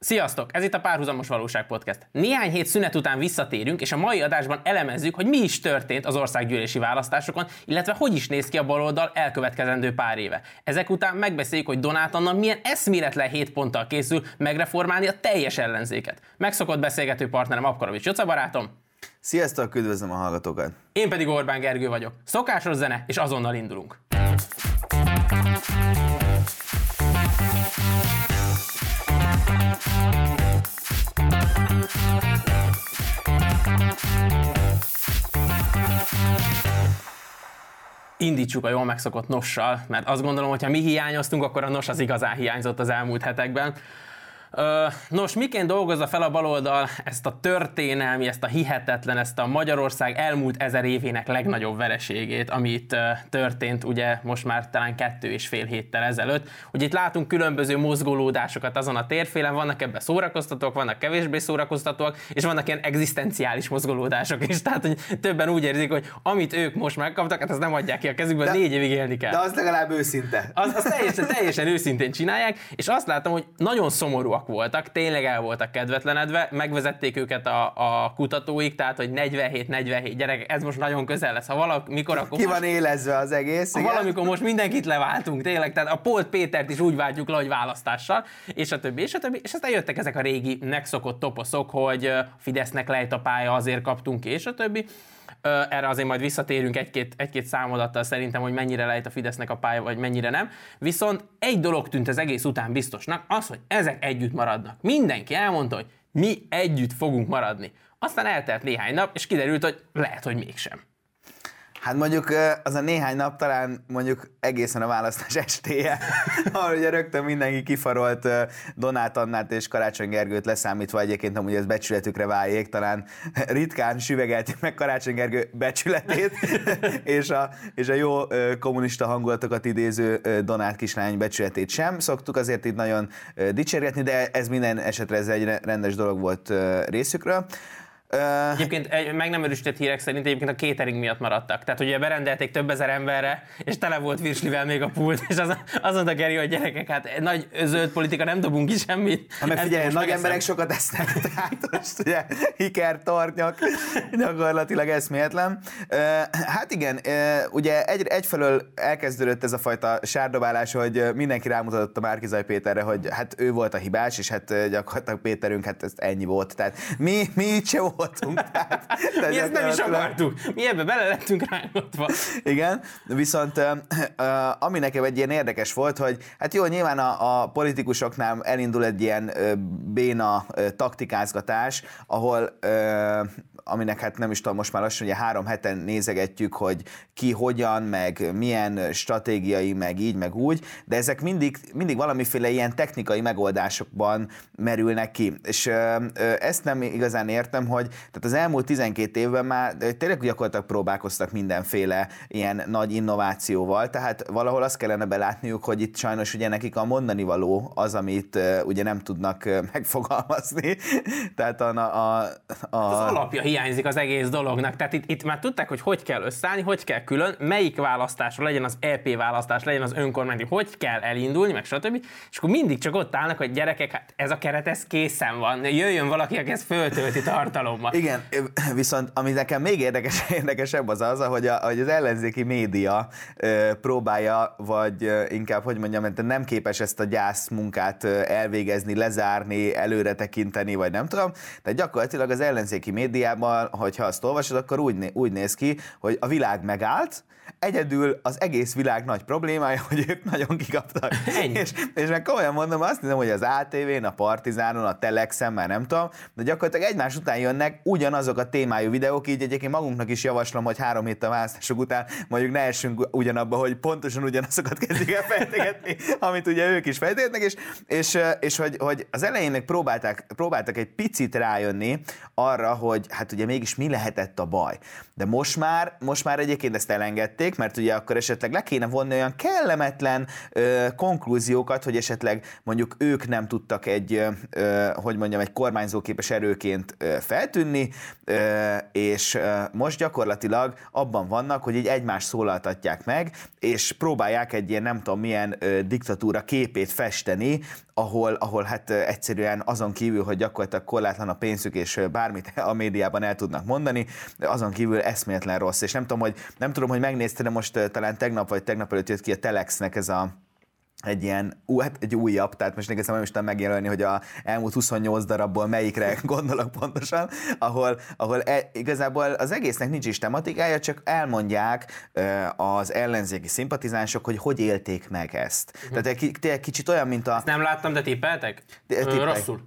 Sziasztok! Ez itt a Párhuzamos Valóság Podcast. Néhány hét szünet után visszatérünk, és a mai adásban elemezzük, hogy mi is történt az országgyűlési választásokon, illetve hogy is néz ki a baloldal elkövetkezendő pár éve. Ezek után megbeszéljük, hogy Donát Anna milyen eszméletlen 7 ponttal készül megreformálni a teljes ellenzéket. Megszokott beszélgető partnerem Apkarovics Joca barátom. Sziasztok, üdvözlöm a hallgatókat! Én pedig Orbán Gergő vagyok. Szokásos zene, és azonnal indulunk. Indítsuk a jól megszokott nossal, mert azt gondolom, hogy ha mi hiányoztunk, akkor a nos az igazán hiányzott az elmúlt hetekben. Nos, miként dolgozza fel a baloldal ezt a történelmi, ezt a hihetetlen, ezt a Magyarország elmúlt ezer évének legnagyobb vereségét, ami itt történt ugye most már talán kettő és fél héttel ezelőtt. Ugye itt látunk különböző mozgolódásokat azon a térfélen, vannak ebben szórakoztatók, vannak kevésbé szórakoztatók, és vannak ilyen egzisztenciális mozgolódások is. Tehát, hogy többen úgy érzik, hogy amit ők most megkaptak, hát azt nem adják ki a kezükbe, de, négy évig élni kell. De az legalább őszinte. Az, az teljesen, teljesen őszintén csinálják, és azt látom, hogy nagyon szomorú szomorúak voltak, tényleg el voltak kedvetlenedve, megvezették őket a, a kutatóik, tehát hogy 47-47 gyerek, ez most nagyon közel lesz. Ha valamikor, akkor Ki van most, élezve az egész, ha igen? valamikor most mindenkit leváltunk, tényleg, tehát a Polt Pétert is úgy váltjuk le, hogy választással, és a többi, és a többi, és aztán jöttek ezek a régi megszokott toposzok, hogy Fidesznek lejt a pálya, azért kaptunk ki, és a többi. Erre azért majd visszatérünk egy-két, egy-két számadattal szerintem, hogy mennyire lejt a Fidesznek a pálya, vagy mennyire nem. Viszont egy dolog tűnt az egész után biztosnak, az, hogy ezek együtt maradnak. Mindenki elmondta, hogy mi együtt fogunk maradni. Aztán eltelt néhány nap, és kiderült, hogy lehet, hogy mégsem. Hát mondjuk az a néhány nap talán mondjuk egészen a választás estéje, ahol ugye rögtön mindenki kifarolt Donát Annát és Karácsony Gergőt leszámítva egyébként amúgy ez becsületükre váljék, talán ritkán süvegelték meg Karácsony Gergő becsületét, és a, és a jó kommunista hangulatokat idéző Donát kislány becsületét sem. Szoktuk azért itt nagyon dicsérgetni, de ez minden esetre ez egy rendes dolog volt részükről. Uh, egyébként egy, meg nem erősített hírek szerint egyébként a catering miatt maradtak. Tehát ugye berendelték több ezer emberre, és tele volt virslivel még a pult, és az, az mondta Geri, hogy gyerekek, hát nagy zöld politika, nem dobunk ki semmit. Ha meg figyelj, nagy emberek sokat esznek, tehát most ugye hiker, tornyok, gyakorlatilag eszméletlen. Uh, hát igen, uh, ugye egy, egyfelől elkezdődött ez a fajta sárdobálás, hogy mindenki rámutatott a Márkizaj Péterre, hogy hát ő volt a hibás, és hát gyakorlatilag Péterünk, hát ez ennyi volt. Tehát mi, mi így se voltunk. Tehát, tehát Mi ezt nem is akartuk. Mi ebbe bele lettünk rángatva. Igen, viszont ami nekem egy ilyen érdekes volt, hogy hát jó, nyilván a, a politikusoknál elindul egy ilyen béna taktikázgatás, ahol aminek hát nem is tudom, most már lassan ugye három heten nézegetjük, hogy ki hogyan, meg milyen stratégiai, meg így, meg úgy, de ezek mindig, mindig valamiféle ilyen technikai megoldásokban merülnek ki. És ezt nem igazán értem, hogy tehát az elmúlt 12 évben már tényleg gyakorlatilag próbálkoztak mindenféle ilyen nagy innovációval, tehát valahol azt kellene belátniuk, hogy itt sajnos ugye nekik a mondani való az, amit ugye nem tudnak megfogalmazni. tehát a, a, a, az alapja hiányzik az egész dolognak. Tehát itt, itt már tudták, hogy hogy kell összeállni, hogy kell külön, melyik választásra legyen az EP választás, legyen az önkormányzati, hogy kell elindulni, meg stb. És akkor mindig csak ott állnak, hogy gyerekek, hát ez a keret, ez készen van. Jöjjön valaki, aki ezt föltölti tartalommal. Igen, viszont ami nekem még érdekes, érdekesebb az az, hogy, a, hogy az ellenzéki média ö, próbálja, vagy ö, inkább, hogy mondjam, nem képes ezt a gyász munkát elvégezni, lezárni, előre tekinteni, vagy nem tudom. Tehát gyakorlatilag az ellenzéki médiában hogyha azt olvasod, akkor úgy, úgy néz ki, hogy a világ megállt, egyedül az egész világ nagy problémája, hogy ők nagyon kikaptak. És, és meg komolyan mondom, azt hiszem, hogy az ATV-n, a Partizánon, a Telexen, már nem tudom, de gyakorlatilag egymás után jönnek ugyanazok a témájú videók, így egyébként magunknak is javaslom, hogy három héttel választások után mondjuk ne essünk ugyanabba, hogy pontosan ugyanazokat kezdjük el fejtegetni, amit ugye ők is fejtegetnek, és, és, és hogy, hogy az elején próbálták, próbáltak egy picit rájönni arra, hogy hát ugye mégis mi lehetett a baj. De most már, most már egyébként ezt elengedték, mert ugye akkor esetleg le kéne vonni olyan kellemetlen ö, konklúziókat, hogy esetleg mondjuk ők nem tudtak egy, ö, hogy mondjam, egy kormányzóképes erőként ö, eltűnni, és most gyakorlatilag abban vannak, hogy így egymást szólaltatják meg, és próbálják egy ilyen nem tudom milyen diktatúra képét festeni, ahol, ahol hát egyszerűen azon kívül, hogy gyakorlatilag korlátlan a pénzük, és bármit a médiában el tudnak mondani, azon kívül eszméletlen rossz. És nem tudom, hogy, nem tudom, hogy megnézted, most talán tegnap vagy tegnap előtt jött ki a Telexnek ez a egy ilyen, ú, hát egy újabb, tehát most nekem nem is tudom megjelölni, hogy a elmúlt 28 darabból melyikre gondolok pontosan, ahol, ahol e, igazából az egésznek nincs is tematikája, csak elmondják az ellenzéki szimpatizánsok, hogy hogy élték meg ezt. Uh-huh. Tehát egy, egy kicsit olyan, mint a... Ezt nem láttam, de tippeltek? Rosszul.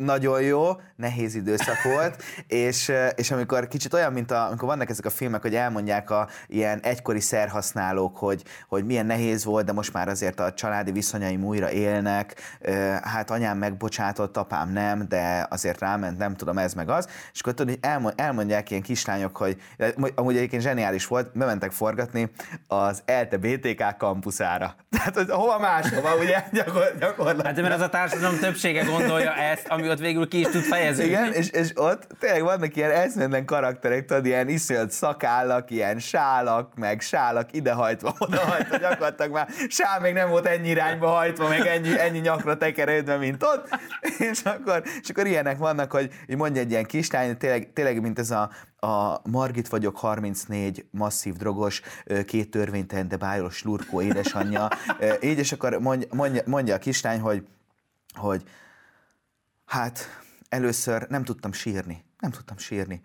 Nagyon jó, nehéz időszak volt, és, és amikor kicsit olyan, mint a, amikor vannak ezek a filmek, hogy elmondják a ilyen egykori szerhasználók, hogy, hogy milyen nehéz volt, de most már azért a családi viszonyaim újra élnek, hát anyám megbocsátott, apám nem, de azért ráment, nem tudom, ez meg az, és akkor tudod, elmondják ilyen kislányok, hogy amúgy egyébként zseniális volt, bementek forgatni az ELTE BTK kampuszára. Tehát, hogy hova máshova, ugye gyakorlatilag. Hát mert az a társadalom többsége gondolja ezt, ami ott végül ki is tud fejeződni. Igen, és, és ott tényleg vannak ilyen eszméletlen karakterek, tudod, ilyen iszonyat szakállak, ilyen sálak, meg sálak idehajtva, odahajtva, gyakorlatilag már sál még nem volt ennyi irányba hajtva, meg ennyi, ennyi nyakra tekerődve, mint ott, és akkor, és akkor ilyenek vannak, hogy, hogy mondja egy ilyen kislány, tényleg, tényleg mint ez a, a Margit vagyok 34, masszív drogos, két törvénytelen, de bájos lurkó édesanyja. Így, és akkor mondja, mondja a kislány, hogy, hogy Hát először nem tudtam sírni, nem tudtam sírni.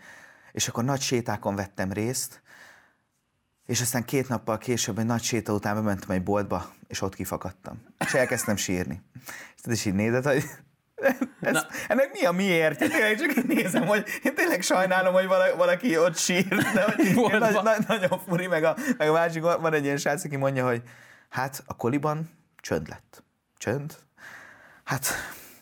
És akkor nagy sétákon vettem részt, és aztán két nappal később egy nagy séta után bementem egy boltba, és ott kifakadtam. És elkezdtem sírni. És te is így nézed, hogy ez, ennek mi a miért? Én tényleg csak nézem, hogy én tényleg sajnálom, hogy valaki, valaki ott sír, de hogy nagy, nagy, nagyon furi, meg a, meg a másik, van egy ilyen srác, aki mondja, hogy hát a koliban csönd lett. Csönd? Hát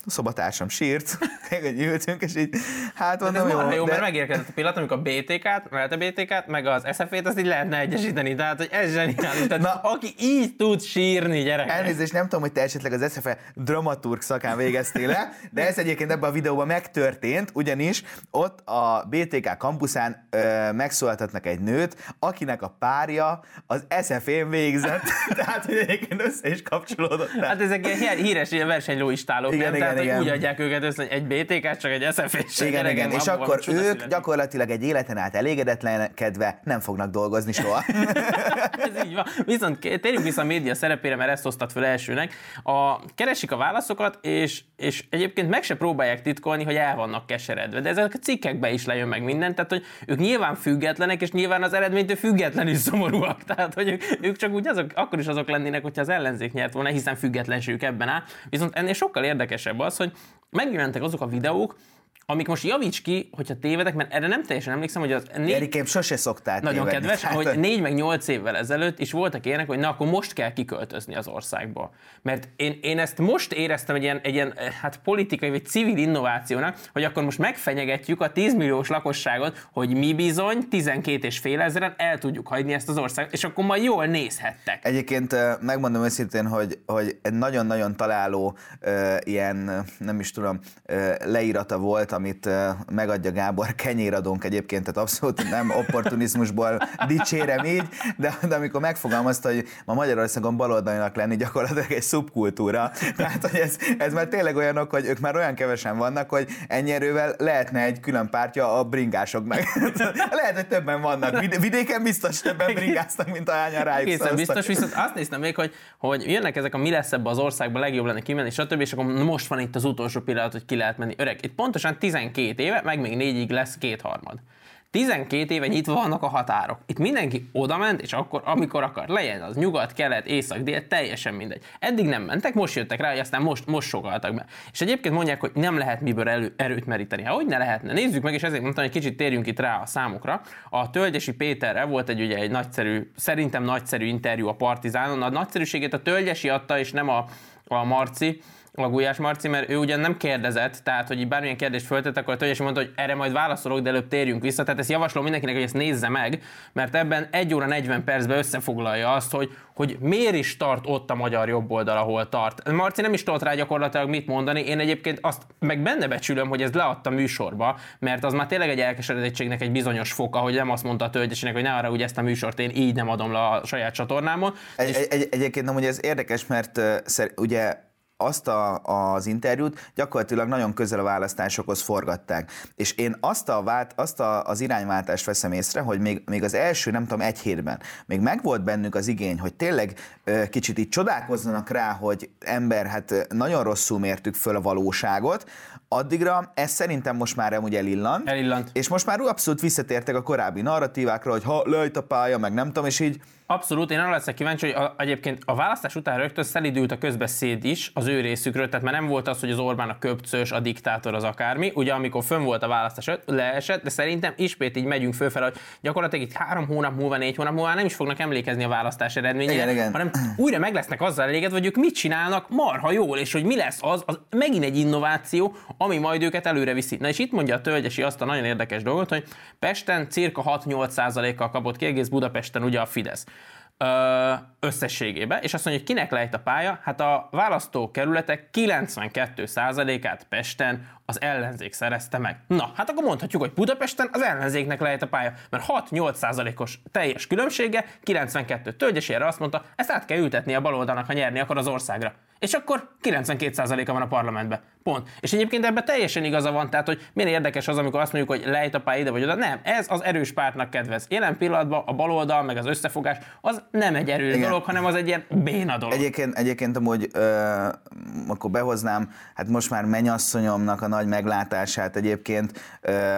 a szobatársam sírt, hogy ültünk, és így, hát mondom, jó. jó, de... mert megérkezett a pillanat, amikor a BTK-t, mert a BTK-t, meg az SF-t, azt így lehetne egyesíteni, tehát, hogy ez zseniális. Tehát, Na, aki így tud sírni, gyerek. Elnézést, nem tudom, hogy te esetleg az SF dramaturg szakán végeztél le, de ez egyébként ebben a videóban megtörtént, ugyanis ott a BTK kampuszán ö, megszólaltatnak egy nőt, akinek a párja az SF-én végzett, tehát, hogy egyébként össze is kapcsolódott. Hát ezek ilyen híres ilyen versenylóistálók, igen, nem? Igen, tehát, igen. úgy adják őket össze, hogy egy BTK, csak egy és Igen, igen, és akkor ők születni. gyakorlatilag egy életen át elégedetlenkedve nem fognak dolgozni soha. Ez így van. Viszont térjünk vissza a média szerepére, mert ezt hoztad fel elsőnek. A, keresik a válaszokat, és, és egyébként meg se próbálják titkolni, hogy el vannak keseredve. De ezek a cikkekbe is lejön meg minden, tehát hogy ők nyilván függetlenek, és nyilván az eredménytől függetlenül szomorúak. Tehát, hogy ők, ők csak úgy azok, akkor is azok lennének, hogyha az ellenzék nyert volna, hiszen függetlenségük ebben áll. Viszont ennél sokkal érdekesebb az, hogy megjelentek azok a videók, amik most javíts ki, hogyha tévedek, mert erre nem teljesen emlékszem, hogy az... Négy... Erikém, sose szoktál Nagyon tévedni. kedves, hát... hogy négy meg nyolc évvel ezelőtt is voltak ilyenek, hogy na akkor most kell kiköltözni az országba. Mert én, én ezt most éreztem egy ilyen, egy ilyen hát politikai vagy civil innovációnak, hogy akkor most megfenyegetjük a 10 milliós lakosságot, hogy mi bizony 12 és fél ezeren el tudjuk hagyni ezt az országot, és akkor majd jól nézhettek. Egyébként megmondom őszintén, hogy, hogy egy nagyon-nagyon találó ilyen, nem is tudom, leírata volt amit megadja Gábor kenyéradónk egyébként, tehát abszolút nem opportunizmusból dicsérem így, de, de amikor megfogalmazta, hogy ma Magyarországon baloldalinak lenni gyakorlatilag egy szubkultúra, tehát hogy ez, ez már tényleg olyanok, hogy ők már olyan kevesen vannak, hogy ennyi erővel lehetne egy külön pártja a bringásoknak. Lehet, hogy többen vannak. Vidéken biztos többen bringáztak, mint a hányan rájuk Készen biztos, viszont azt néztem még, hogy, hogy jönnek ezek a mi lesz ebbe az országban, legjobb lenne kimenni, stb. És akkor most van itt az utolsó pillanat, hogy ki lehet menni. Öreg, itt pontosan 12 éve, meg még négyig lesz kétharmad. 12 éve nyitva vannak a határok. Itt mindenki oda ment, és akkor, amikor akar, legyen az nyugat, kelet, észak, dél, teljesen mindegy. Eddig nem mentek, most jöttek rá, hogy aztán most, most sokaltak be. És egyébként mondják, hogy nem lehet miből elő, erőt meríteni. Hogy ne lehetne? Nézzük meg, és ezért mondtam, hogy kicsit térjünk itt rá a számokra. A Tölgyesi Péterrel volt egy ugye egy nagyszerű, szerintem nagyszerű interjú a Partizánon. A nagyszerűségét a Tölgyesi adta, és nem a, a Marci a Gulyás Marci, mert ő ugyan nem kérdezett, tehát hogy bármilyen kérdést föltett, akkor a Tölgyesi mondta, hogy erre majd válaszolok, de előbb térjünk vissza. Tehát ezt javaslom mindenkinek, hogy ezt nézze meg, mert ebben 1 óra 40 percben összefoglalja azt, hogy, hogy miért is tart ott a magyar jobb oldal, ahol tart. Marci nem is tudott rá gyakorlatilag mit mondani, én egyébként azt meg benne becsülöm, hogy ez leadta műsorba, mert az már tényleg egy elkeseredettségnek egy bizonyos foka, hogy nem azt mondta a tölgyesinek, hogy ne arra, hogy ezt a műsort én így nem adom le a saját csatornámon. Egy, és... egy, egyébként nem, hogy ez érdekes, mert uh, szer, ugye azt a, az interjút gyakorlatilag nagyon közel a választásokhoz forgatták. És én azt, a vált, azt a, az irányváltást veszem észre, hogy még, még az első, nem tudom, egy hétben még megvolt bennük az igény, hogy tényleg ö, kicsit így csodálkozzanak rá, hogy ember, hát nagyon rosszul mértük föl a valóságot, addigra ez szerintem most már amúgy elillant. Elillant. És most már abszolút visszatértek a korábbi narratívákra, hogy ha lejt a pálya, meg nem tudom, és így Abszolút, én arra leszek kíváncsi, hogy a, egyébként a választás után rögtön szelidült a közbeszéd is az ő részükről, tehát már nem volt az, hogy az Orbán a köpcös, a diktátor, az akármi. Ugye amikor fönn volt a választás, leesett, de szerintem ismét így megyünk fölfelé, hogy gyakorlatilag itt három hónap múlva, négy hónap múlva nem is fognak emlékezni a választás eredményére, igen, igen. hanem újra meg lesznek azzal elégedve, hogy ők mit csinálnak marha jól, és hogy mi lesz az, az megint egy innováció, ami majd őket előre viszi. Na és itt mondja a Tölgyesi azt a nagyon érdekes dolgot, hogy Pesten cirka 6-8 kal kapott ki, egész Budapesten ugye a Fidesz összességében, és azt mondja, hogy kinek lehet a pálya? Hát a választókerületek 92%-át Pesten az ellenzék szerezte meg. Na, hát akkor mondhatjuk, hogy Budapesten az ellenzéknek lehet a pálya, mert 6-8%-os teljes különbsége, 92 tölgyes azt mondta, ezt át kell ültetni a baloldalnak, ha nyerni akar az országra és akkor 92%-a van a parlamentben. Pont. És egyébként ebben teljesen igaza van, tehát hogy milyen érdekes az, amikor azt mondjuk, hogy lejt a pálya ide vagy oda. Nem, ez az erős pártnak kedvez. Jelen pillanatban a baloldal, meg az összefogás, az nem egy erős Igen. dolog, hanem az egy ilyen béna dolog. Egyébként, egyébként amúgy ö, akkor behoznám, hát most már mennyasszonyomnak a nagy meglátását egyébként,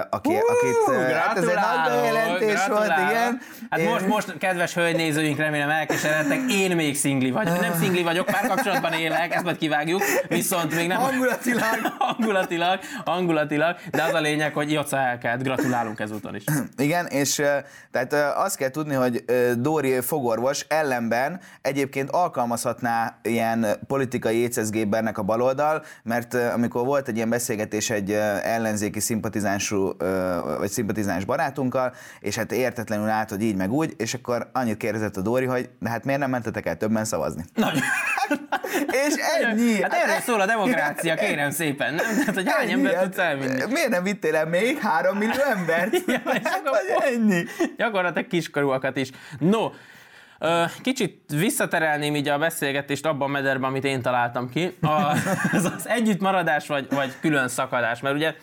aki, uh, akit, hát ez egy nagy bejelentés volt, igen. Hát én... most, most, kedves hölgynézőink, remélem elkeseredtek, én még szingli vagyok. Nem szingli vagyok, párkapcsolatban élek, tényleg, ezt majd kivágjuk, viszont még nem... Hangulatilag. hangulatilag, hangulatilag, de az a lényeg, hogy Jaca elkelt, gratulálunk ezúton is. Igen, és tehát azt kell tudni, hogy Dóri fogorvos ellenben egyébként alkalmazhatná ilyen politikai écezgében ennek a baloldal, mert amikor volt egy ilyen beszélgetés egy ellenzéki szimpatizánsú, vagy szimpatizáns barátunkkal, és hát értetlenül állt, hogy így meg úgy, és akkor annyit kérdezett a Dóri, hogy de hát miért nem mentetek el többen szavazni? Nagyon. És ennyi. Hát erről szól a demokrácia, kérem szépen, nem? Tehát, hogy hány ember tudsz elvinni? Miért nem vittél el még három millió embert? ja, hát, ennyi. Gyakorlatilag kiskorúakat is. No, Kicsit visszaterelném így a beszélgetést abban a mederben, amit én találtam ki. A, az, az együttmaradás vagy, vagy külön szakadás. Mert ugye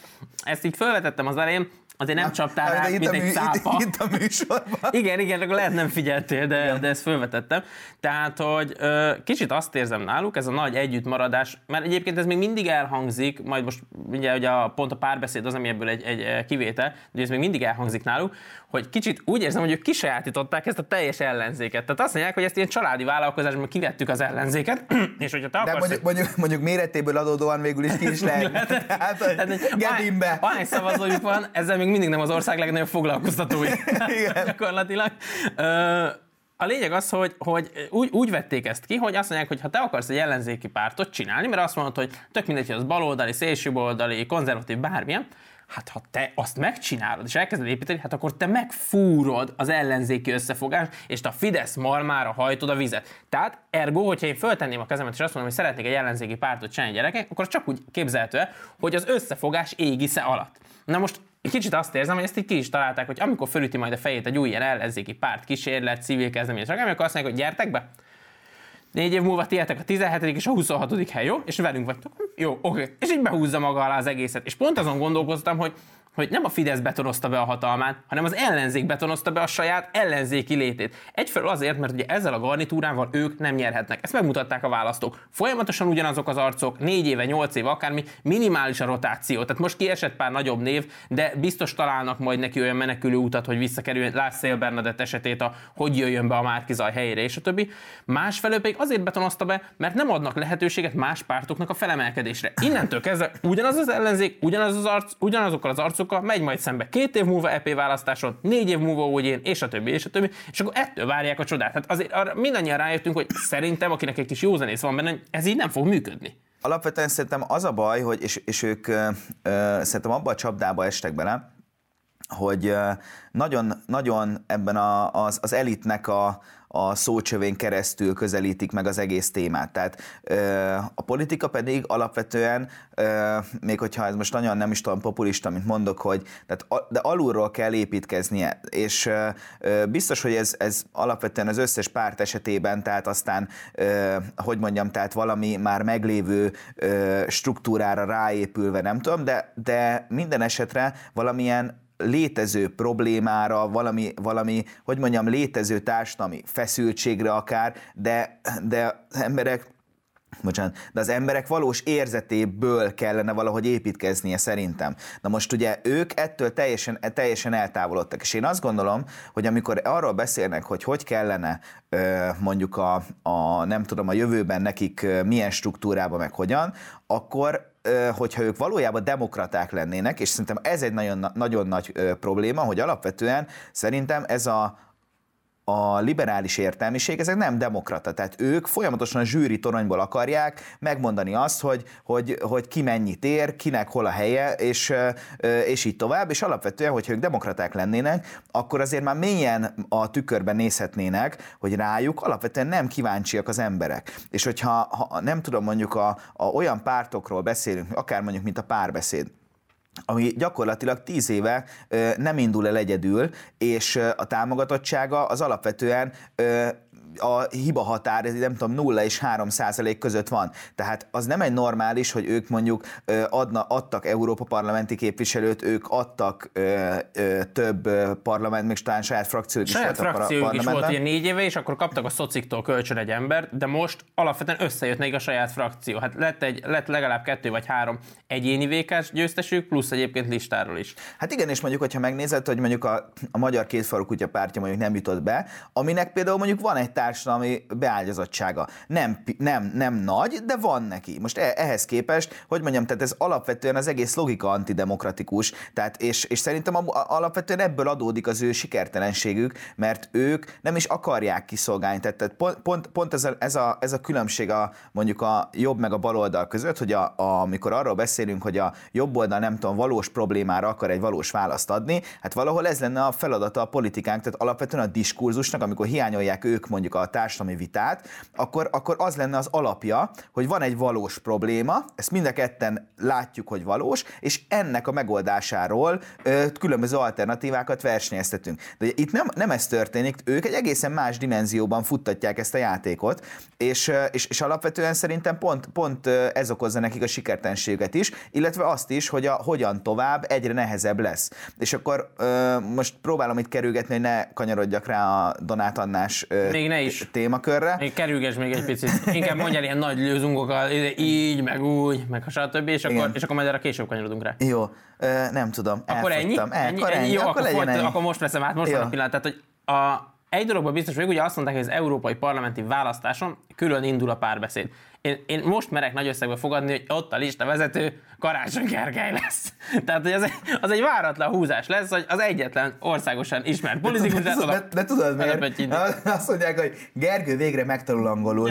ezt így felvetettem az elején, azért nem csaptál rá, mint egy cápa. Itt, itt a műsorban. Igen, igen, akkor lehet nem figyeltél, de, de ezt felvetettem. Tehát, hogy ö, kicsit azt érzem náluk, ez a nagy együttmaradás, mert egyébként ez még mindig elhangzik, majd most ugye, ugye a, pont a párbeszéd az, ami ebből egy, egy kivétel, de ez még mindig elhangzik náluk, hogy kicsit úgy érzem, hogy ők kisajátították ezt a teljes ellenzéket. Tehát azt mondják, hogy ezt ilyen családi vállalkozásban kivettük az ellenzéket, és hogyha te akarsz... De mondjuk, mondjuk, mondjuk méretéből adódóan végül is ki is lehet. Hogy Tehát, Ahány szavazójuk van, ezzel még mindig nem az ország legnagyobb foglalkoztatói. Igen. Gyakorlatilag. a lényeg az, hogy, hogy úgy, úgy vették ezt ki, hogy azt mondják, hogy ha te akarsz egy ellenzéki pártot csinálni, mert azt mondod, hogy tök mindegy, hogy az baloldali, szélsőbaloldali, konzervatív, bármilyen, hát ha te azt megcsinálod, és elkezded építeni, hát akkor te megfúrod az ellenzéki összefogást, és te a Fidesz malmára hajtod a vizet. Tehát ergo, hogyha én föltenném a kezemet, és azt mondom, hogy szeretnék egy ellenzéki pártot csinálni gyerekek, akkor csak úgy képzelhető hogy az összefogás égisze alatt. Na most kicsit azt érzem, hogy ezt így ki is találták, hogy amikor fölüti majd a fejét egy új ilyen ellenzéki párt, kísérlet, civil kezdeményezés, akkor azt mondják, hogy gyertek be, négy év múlva tietek a 17. és a 26. hely, jó? És velünk vagytok. Jó, oké. És így behúzza maga alá az egészet. És pont azon gondolkoztam, hogy hogy nem a Fidesz betonozta be a hatalmát, hanem az ellenzék betonozta be a saját ellenzéki létét. Egyfelől azért, mert ugye ezzel a garnitúrával ők nem nyerhetnek. Ezt megmutatták a választók. Folyamatosan ugyanazok az arcok, négy éve, nyolc éve, akármi, minimális a rotáció. Tehát most kiesett pár nagyobb név, de biztos találnak majd neki olyan menekülő utat, hogy visszakerüljön. Lász Szél Bernadett esetét, a hogy jöjjön be a Márkizaj helyére, és a többi. Másfelől pedig azért betonozta be, mert nem adnak lehetőséget más pártoknak a felemelkedésre. Innentől kezdve ugyanaz az ellenzék, ugyanaz az arc, ugyanazokkal az arcok arcokkal, megy majd szembe két év múlva EP választáson, négy év múlva úgy én, és a többi, és a többi, és akkor ettől várják a csodát. Hát azért arra mindannyian rájöttünk, hogy szerintem, akinek egy kis józanész van benne, ez így nem fog működni. alapvetően szerintem az a baj, hogy, és, és ők ö, ö, szerintem abba a csapdába estek bele, hogy nagyon, nagyon ebben a, az, az elitnek a, a szócsövén keresztül közelítik meg az egész témát. Tehát a politika pedig alapvetően, még hogyha ez most nagyon nem is tudom populista, mint mondok, hogy tehát, de alulról kell építkeznie, és biztos, hogy ez, ez alapvetően az összes párt esetében, tehát aztán, hogy mondjam, tehát valami már meglévő struktúrára ráépülve, nem tudom, de, de minden esetre valamilyen létező problémára, valami, valami, hogy mondjam, létező társadalmi feszültségre akár, de, de emberek Bocsánat, de az emberek valós érzetéből kellene valahogy építkeznie szerintem. Na most ugye ők ettől teljesen, teljesen eltávolodtak, és én azt gondolom, hogy amikor arról beszélnek, hogy hogy kellene mondjuk a, a nem tudom, a jövőben nekik milyen struktúrában, meg hogyan, akkor hogyha ők valójában demokraták lennének, és szerintem ez egy nagyon, nagyon nagy probléma, hogy alapvetően szerintem ez a, a liberális értelmiség, ezek nem demokrata, tehát ők folyamatosan a zsűri toronyból akarják megmondani azt, hogy, hogy, hogy ki mennyit ér, kinek hol a helye, és, és így tovább, és alapvetően, hogyha ők demokraták lennének, akkor azért már mélyen a tükörben nézhetnének, hogy rájuk alapvetően nem kíváncsiak az emberek. És hogyha ha nem tudom, mondjuk a, a olyan pártokról beszélünk, akár mondjuk, mint a párbeszéd, ami gyakorlatilag tíz éve nem indul el egyedül, és a támogatottsága az alapvetően a hiba határ, nem tudom, 0 és 3 százalék között van. Tehát az nem egy normális, hogy ők mondjuk adna, adtak Európa parlamenti képviselőt, ők adtak ö, ö, több parlament, még talán saját frakciók is saját volt frakciók is volt ilyen négy éve, és akkor kaptak a szociktól kölcsön egy embert, de most alapvetően összejött nekik a saját frakció. Hát lett, egy, lett legalább kettő vagy három egyéni vékás győztesük, plusz egyébként listáról is. Hát igen, és mondjuk, hogyha megnézed, hogy mondjuk a, a Magyar Kétfarú Kutya pártja mondjuk nem jutott be, aminek például mondjuk van egy társadalmi beágyazottsága. Nem, nem, nem nagy, de van neki. Most e, ehhez képest, hogy mondjam, tehát ez alapvetően az egész logika antidemokratikus, tehát és, és szerintem alapvetően ebből adódik az ő sikertelenségük, mert ők nem is akarják kiszolgálni. Tehát, tehát pont, pont, pont ez, a, ez, a, ez a különbség a mondjuk a jobb meg a bal oldal között, hogy a, a, amikor arról beszélünk, hogy a jobb oldal nem tudom, valós problémára akar egy valós választ adni, hát valahol ez lenne a feladata a politikánk, tehát alapvetően a diskurzusnak, amikor hiányolják ők mondjuk mondjuk a társadalmi vitát, akkor, akkor az lenne az alapja, hogy van egy valós probléma, ezt mind a ketten látjuk, hogy valós, és ennek a megoldásáról ö, különböző alternatívákat versenyeztetünk. De itt nem, nem ez történik, ők egy egészen más dimenzióban futtatják ezt a játékot, és, és, és alapvetően szerintem pont, pont ez okozza nekik a sikertenséget is, illetve azt is, hogy a hogyan tovább egyre nehezebb lesz. És akkor ö, most próbálom itt kerülgetni, hogy ne kanyarodjak rá a Donát Annás Még ne is. témakörre. Még kerülges még egy picit. Inkább mondjál ilyen nagy lőzungokkal, így, meg úgy, meg a stb. És akkor, és akkor majd erre később kanyarodunk rá. Jó, ö, nem tudom. Akkor ennyi? ennyi? ennyi? Akkor, ennyi? Jó, akkor, akkor, fort, ennyi. akkor most veszem át, most van a pillanat. Tehát, hogy a, egy dologban biztos vagyok, ugye azt mondták, hogy az európai parlamenti választáson külön indul a párbeszéd. Én, én most merek nagy összegbe fogadni, hogy ott a lista vezető Karácsony Gergely lesz. Tehát, hogy az egy, az egy váratlan húzás lesz, hogy az egyetlen országosan ismert politikus de, de, de, de tudod miért? Azt mondják, hogy Gergő végre megtanul angolul.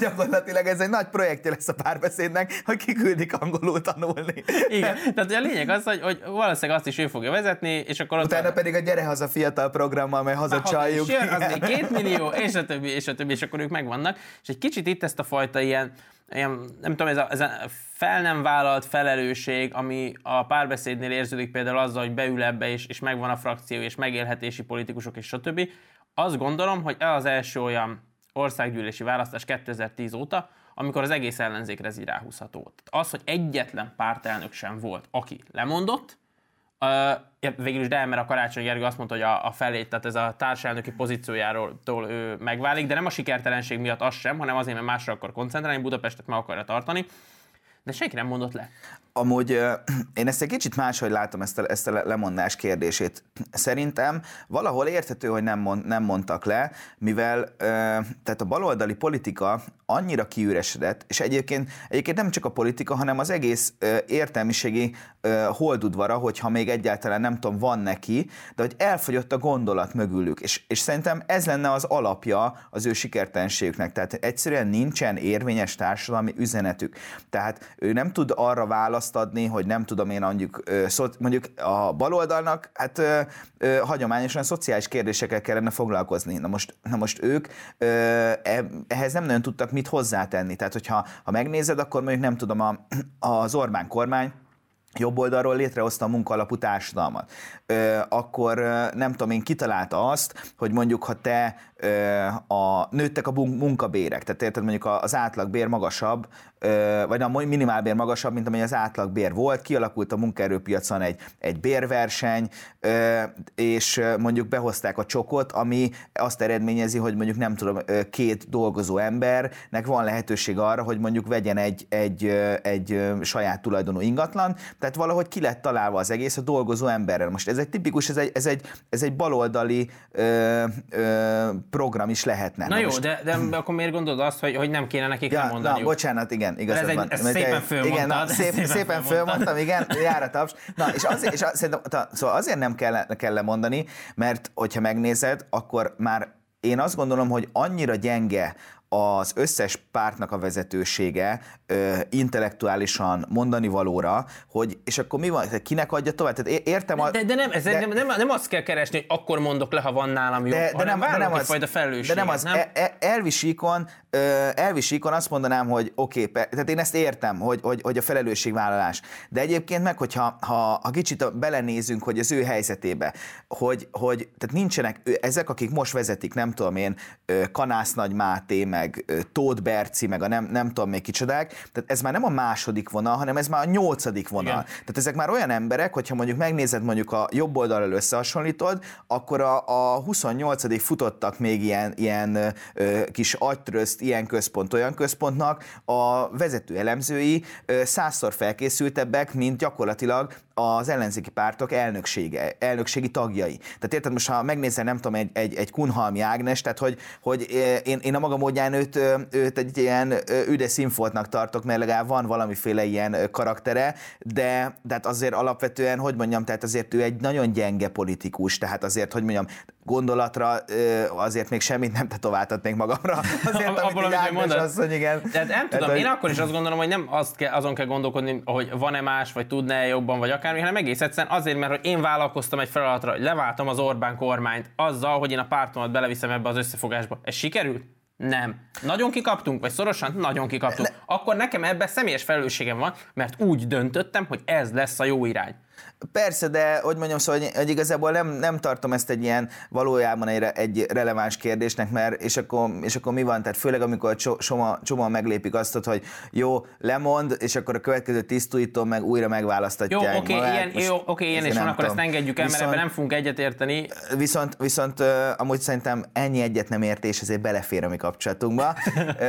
gyakorlatilag ez egy nagy projektje lesz a párbeszédnek, hogy kiküldik angolul tanulni. Igen, tehát a lényeg az, hogy, hogy valószínűleg azt is ő fogja vezetni, és akkor ott Utána a... pedig a Gyere haza fiatal programmal, amely hazacsaljuk. Az még két millió, és a többi, és a többi, és akkor ők megvannak. És egy kicsit itt ezt a fajta ilyen ilyen, nem tudom, ez a, ez a fel nem vállalt felelősség, ami a párbeszédnél érződik például azzal, hogy beül ebbe, és, és megvan a frakció, és megélhetési politikusok, és stb. Azt gondolom, hogy ez az első olyan országgyűlési választás 2010 óta, amikor az egész ellenzékre ez ráhúzható. Az, hogy egyetlen pártelnök sem volt, aki lemondott, Uh, végül is de, mert a Karácsony Gergő azt mondta, hogy a, a felét, tehát ez a társelnöki pozíciójáról ő megválik, de nem a sikertelenség miatt az sem, hanem azért, mert másra akar koncentrálni, Budapestet meg akarja tartani, de senki nem mondott le. Amúgy én ezt egy kicsit máshogy látom, ezt a, ezt a lemondás kérdését. Szerintem valahol érthető, hogy nem, mond, nem mondtak le, mivel tehát a baloldali politika annyira kiüresedett, és egyébként, egyébként nem csak a politika, hanem az egész értelmiségi holdudvara, hogyha még egyáltalán nem tudom, van neki, de hogy elfogyott a gondolat mögülük, és, és szerintem ez lenne az alapja az ő sikertelenségüknek, tehát egyszerűen nincsen érvényes társadalmi üzenetük. Tehát ő nem tud arra választ adni, hogy nem tudom én mondjuk, mondjuk a baloldalnak, hát hagyományosan szociális kérdésekkel kellene foglalkozni. Na most, na most ők e, ehhez nem nagyon tudtak mit hozzátenni. Tehát, hogyha ha megnézed, akkor mondjuk nem tudom, a, az Orbán kormány jobb oldalról létrehozta a munkaalapú társadalmat, akkor nem tudom én, kitalálta azt, hogy mondjuk ha te a, nőttek a munkabérek, tehát érted mondjuk az átlagbér magasabb, vagy a minimálbér magasabb, mint amely az átlagbér volt, kialakult a munkaerőpiacon egy, egy bérverseny, és mondjuk behozták a csokot, ami azt eredményezi, hogy mondjuk nem tudom, két dolgozó embernek van lehetőség arra, hogy mondjuk vegyen egy, egy, egy saját tulajdonú ingatlan, tehát valahogy ki lett találva az egész a dolgozó emberrel. Most ez egy tipikus, ez egy, ez egy, ez egy baloldali ö, ö, program is lehetne. Na, na jó, most... de, de akkor miért gondolod azt, hogy, hogy nem kéne nekik ja, mondani? Na, bocsánat, igen, igazad ez van. Egy, ez szépen fölmondtad. Igen, na, szép, szépen, szépen fölmondtam, igen, jár a taps. Na, és, azért, és szerintem, ta, szóval azért nem kell, kell lemondani, mert hogyha megnézed, akkor már én azt gondolom, hogy annyira gyenge az összes pártnak a vezetősége ö, intellektuálisan mondani valóra, hogy és akkor mi van, kinek adja tovább? Tehát értem a, de, de, nem, ez de, nem, nem, nem azt kell keresni, hogy akkor mondok le, ha van nálam jó, de, de nem, de nem az, De nem az, nem? E, e, elvisíkon, elvisíkon azt mondanám, hogy oké, okay, tehát én ezt értem, hogy, hogy, hogy a felelősségvállalás. De egyébként meg, hogyha ha, ha kicsit belenézünk, hogy az ő helyzetébe, hogy, hogy tehát nincsenek ezek, akik most vezetik, nem tudom én, Kanász Nagy Máté, meg Tóth Berci, meg a nem, nem tudom még kicsodák, tehát ez már nem a második vonal, hanem ez már a nyolcadik vonal. Igen. Tehát ezek már olyan emberek, hogyha mondjuk megnézed mondjuk a jobb oldalról összehasonlítod, akkor a, a 28. futottak még ilyen, ilyen ö, kis agytrözt, ilyen központ, olyan központnak, a vezető elemzői ö, százszor felkészültebbek, mint gyakorlatilag az ellenzéki pártok elnöksége, elnökségi tagjai. Tehát érted, most ha megnézel, nem tudom, egy, egy, egy Kunhalmi Ágnes, tehát hogy, hogy én, én a maga módján őt, őt egy ilyen üde színfoltnak tartok, mert legalább van valamiféle ilyen karaktere, de, de hát azért alapvetően, hogy mondjam, tehát azért ő egy nagyon gyenge politikus, tehát azért, hogy mondjam, gondolatra azért még semmit nem tetováltatnék magamra. Azért, Abból, amit Ágnes asszony, igen. Tehát nem tudom, hát, én hogy... akkor is azt gondolom, hogy nem azt kell, azon kell gondolkodni, hogy van-e más, vagy tudná jobban, vagy akármi, hanem egész egyszerűen azért, mert hogy én vállalkoztam egy feladatra, hogy leváltom az Orbán kormányt azzal, hogy én a pártomat beleviszem ebbe az összefogásba. Ez sikerült? Nem. Nagyon kikaptunk, vagy szorosan? Nagyon kikaptunk. Akkor nekem ebben személyes felelősségem van, mert úgy döntöttem, hogy ez lesz a jó irány. Persze, de hogy mondjam, szóval, hogy, igazából nem, nem tartom ezt egy ilyen valójában egy, egy releváns kérdésnek, mert és akkor, és akkor mi van? Tehát főleg amikor csoma, csoma meglépik azt, hogy jó, lemond, és akkor a következő tisztújtó meg újra megválasztatják Jó, oké, okay, ilyen, jó, okay, ilyen is van, akkor ezt engedjük el, viszont, mert ebben nem fogunk egyetérteni. Viszont, viszont amúgy szerintem ennyi egyet nem értés, ezért belefér a mi kapcsolatunkba.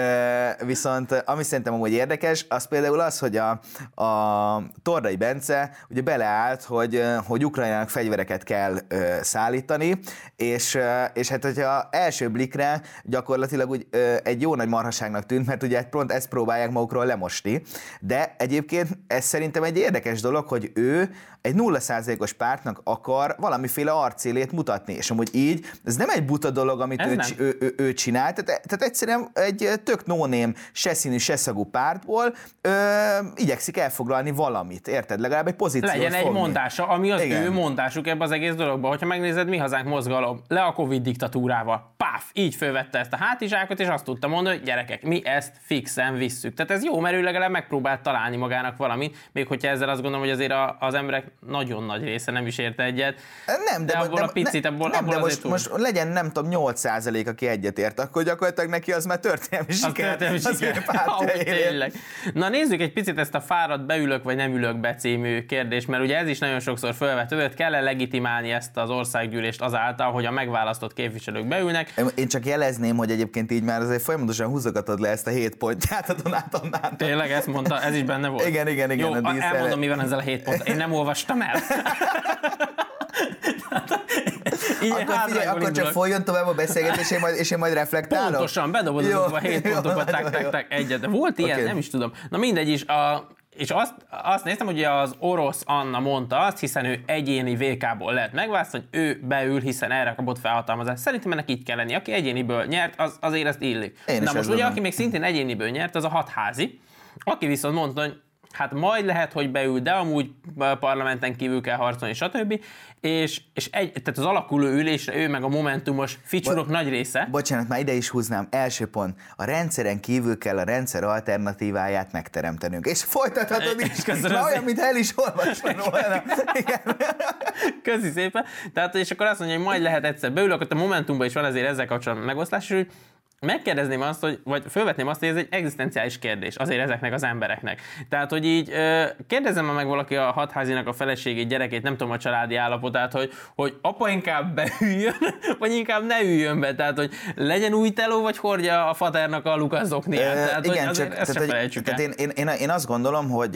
viszont ami szerintem amúgy érdekes, az például az, hogy a, a Tordai Bence ugye beleállt volt, hogy, hogy Ukrajnának fegyvereket kell szállítani, és, és hát hogyha első blikre gyakorlatilag úgy egy jó nagy marhaságnak tűnt, mert ugye pont ezt próbálják magukról lemosni, de egyébként ez szerintem egy érdekes dolog, hogy ő egy 0%-os pártnak akar valamiféle arcélét mutatni, és amúgy így, ez nem egy buta dolog, amit ő, ő, ő, ő csinál, tehát, tehát egyszerűen egy tök nóném, se színű, se szagú pártból ö, igyekszik elfoglalni valamit, érted? Legalább egy pozíciót Legyen egy mondása, ami az Igen. ő mondásuk ebbe az egész dologba. Hogyha megnézed, mi hazánk mozgalom, le a Covid diktatúrával, páf, így fölvette ezt a hátizsákot, és azt tudta mondani, hogy gyerekek, mi ezt fixen visszük. Tehát ez jó, mert ő legalább megpróbált találni magának valamit, még hogyha ezzel azt gondolom, hogy azért az emberek nagyon nagy része nem is érte egyet. Nem, de, de abból de, a picit, abból, nem, abból de most, most legyen nem tudom 8 aki egyetért, akkor gyakorlatilag neki az már történelmi siker. Történelmi siker. Tényleg. Na nézzük egy picit ezt a fáradt beülök vagy nem ülök be című kérdést, mert ugye ugye ez is nagyon sokszor felvetődött, kell-e legitimálni ezt az országgyűlést azáltal, hogy a megválasztott képviselők beülnek. Én csak jelezném, hogy egyébként így már azért folyamatosan húzogatod le ezt a hét pontját a Donát Annától. Tényleg ezt mondta, ez is benne volt. Igen, igen, igen. Jó, a elmondom, mi van ezzel a hét pont. Én nem olvastam el. Így akkor figyelj, akkor csak folyjon tovább a beszélgetés, és én majd, és én majd reflektálok. Pontosan, bedobod jó, a hét pontokat, tak, tak, tak, egyet. Volt ilyen, okay. nem is tudom. Na mindegy is, a, és azt, azt néztem, hogy az orosz Anna mondta azt, hiszen ő egyéni VK-ból lehet megválasztani, hogy ő beül, hiszen erre kapott felhatalmazást. Szerintem ennek így kell lenni. Aki egyéniből nyert, az, azért ezt illik. Én Na most ugye, aki még szintén egyéniből nyert, az a hatházi, aki viszont mondta, hogy hát majd lehet, hogy beül, de amúgy parlamenten kívül kell harcolni, stb. És, és egy, tehát az alakuló ülésre ő meg a momentumos ficsurok Bo- nagy része. Bocsánat, már ide is húznám. Első pont. A rendszeren kívül kell a rendszer alternatíváját megteremtenünk. És folytathatod is. Köszönöm. Olyan, mint el is olvastam volna. Köszi szépen. Tehát, és akkor azt mondja, hogy majd lehet egyszer beül, akkor a Momentumban is van ezért ezzel kapcsolatban megosztás, hogy megkérdezném azt, hogy, vagy felvetném azt, hogy ez egy egzisztenciális kérdés azért ezeknek az embereknek. Tehát, hogy így kérdezem meg valaki a hatházinak a feleségét, gyerekét, nem tudom a családi állapotát, hogy, hogy apa inkább beüljön, vagy inkább ne üljön be. Tehát, hogy legyen új teló, vagy hordja a faternak a Lukasz Tehát, igen, hogy csak, ezt tehát, tehát én, én, én, én, azt gondolom, hogy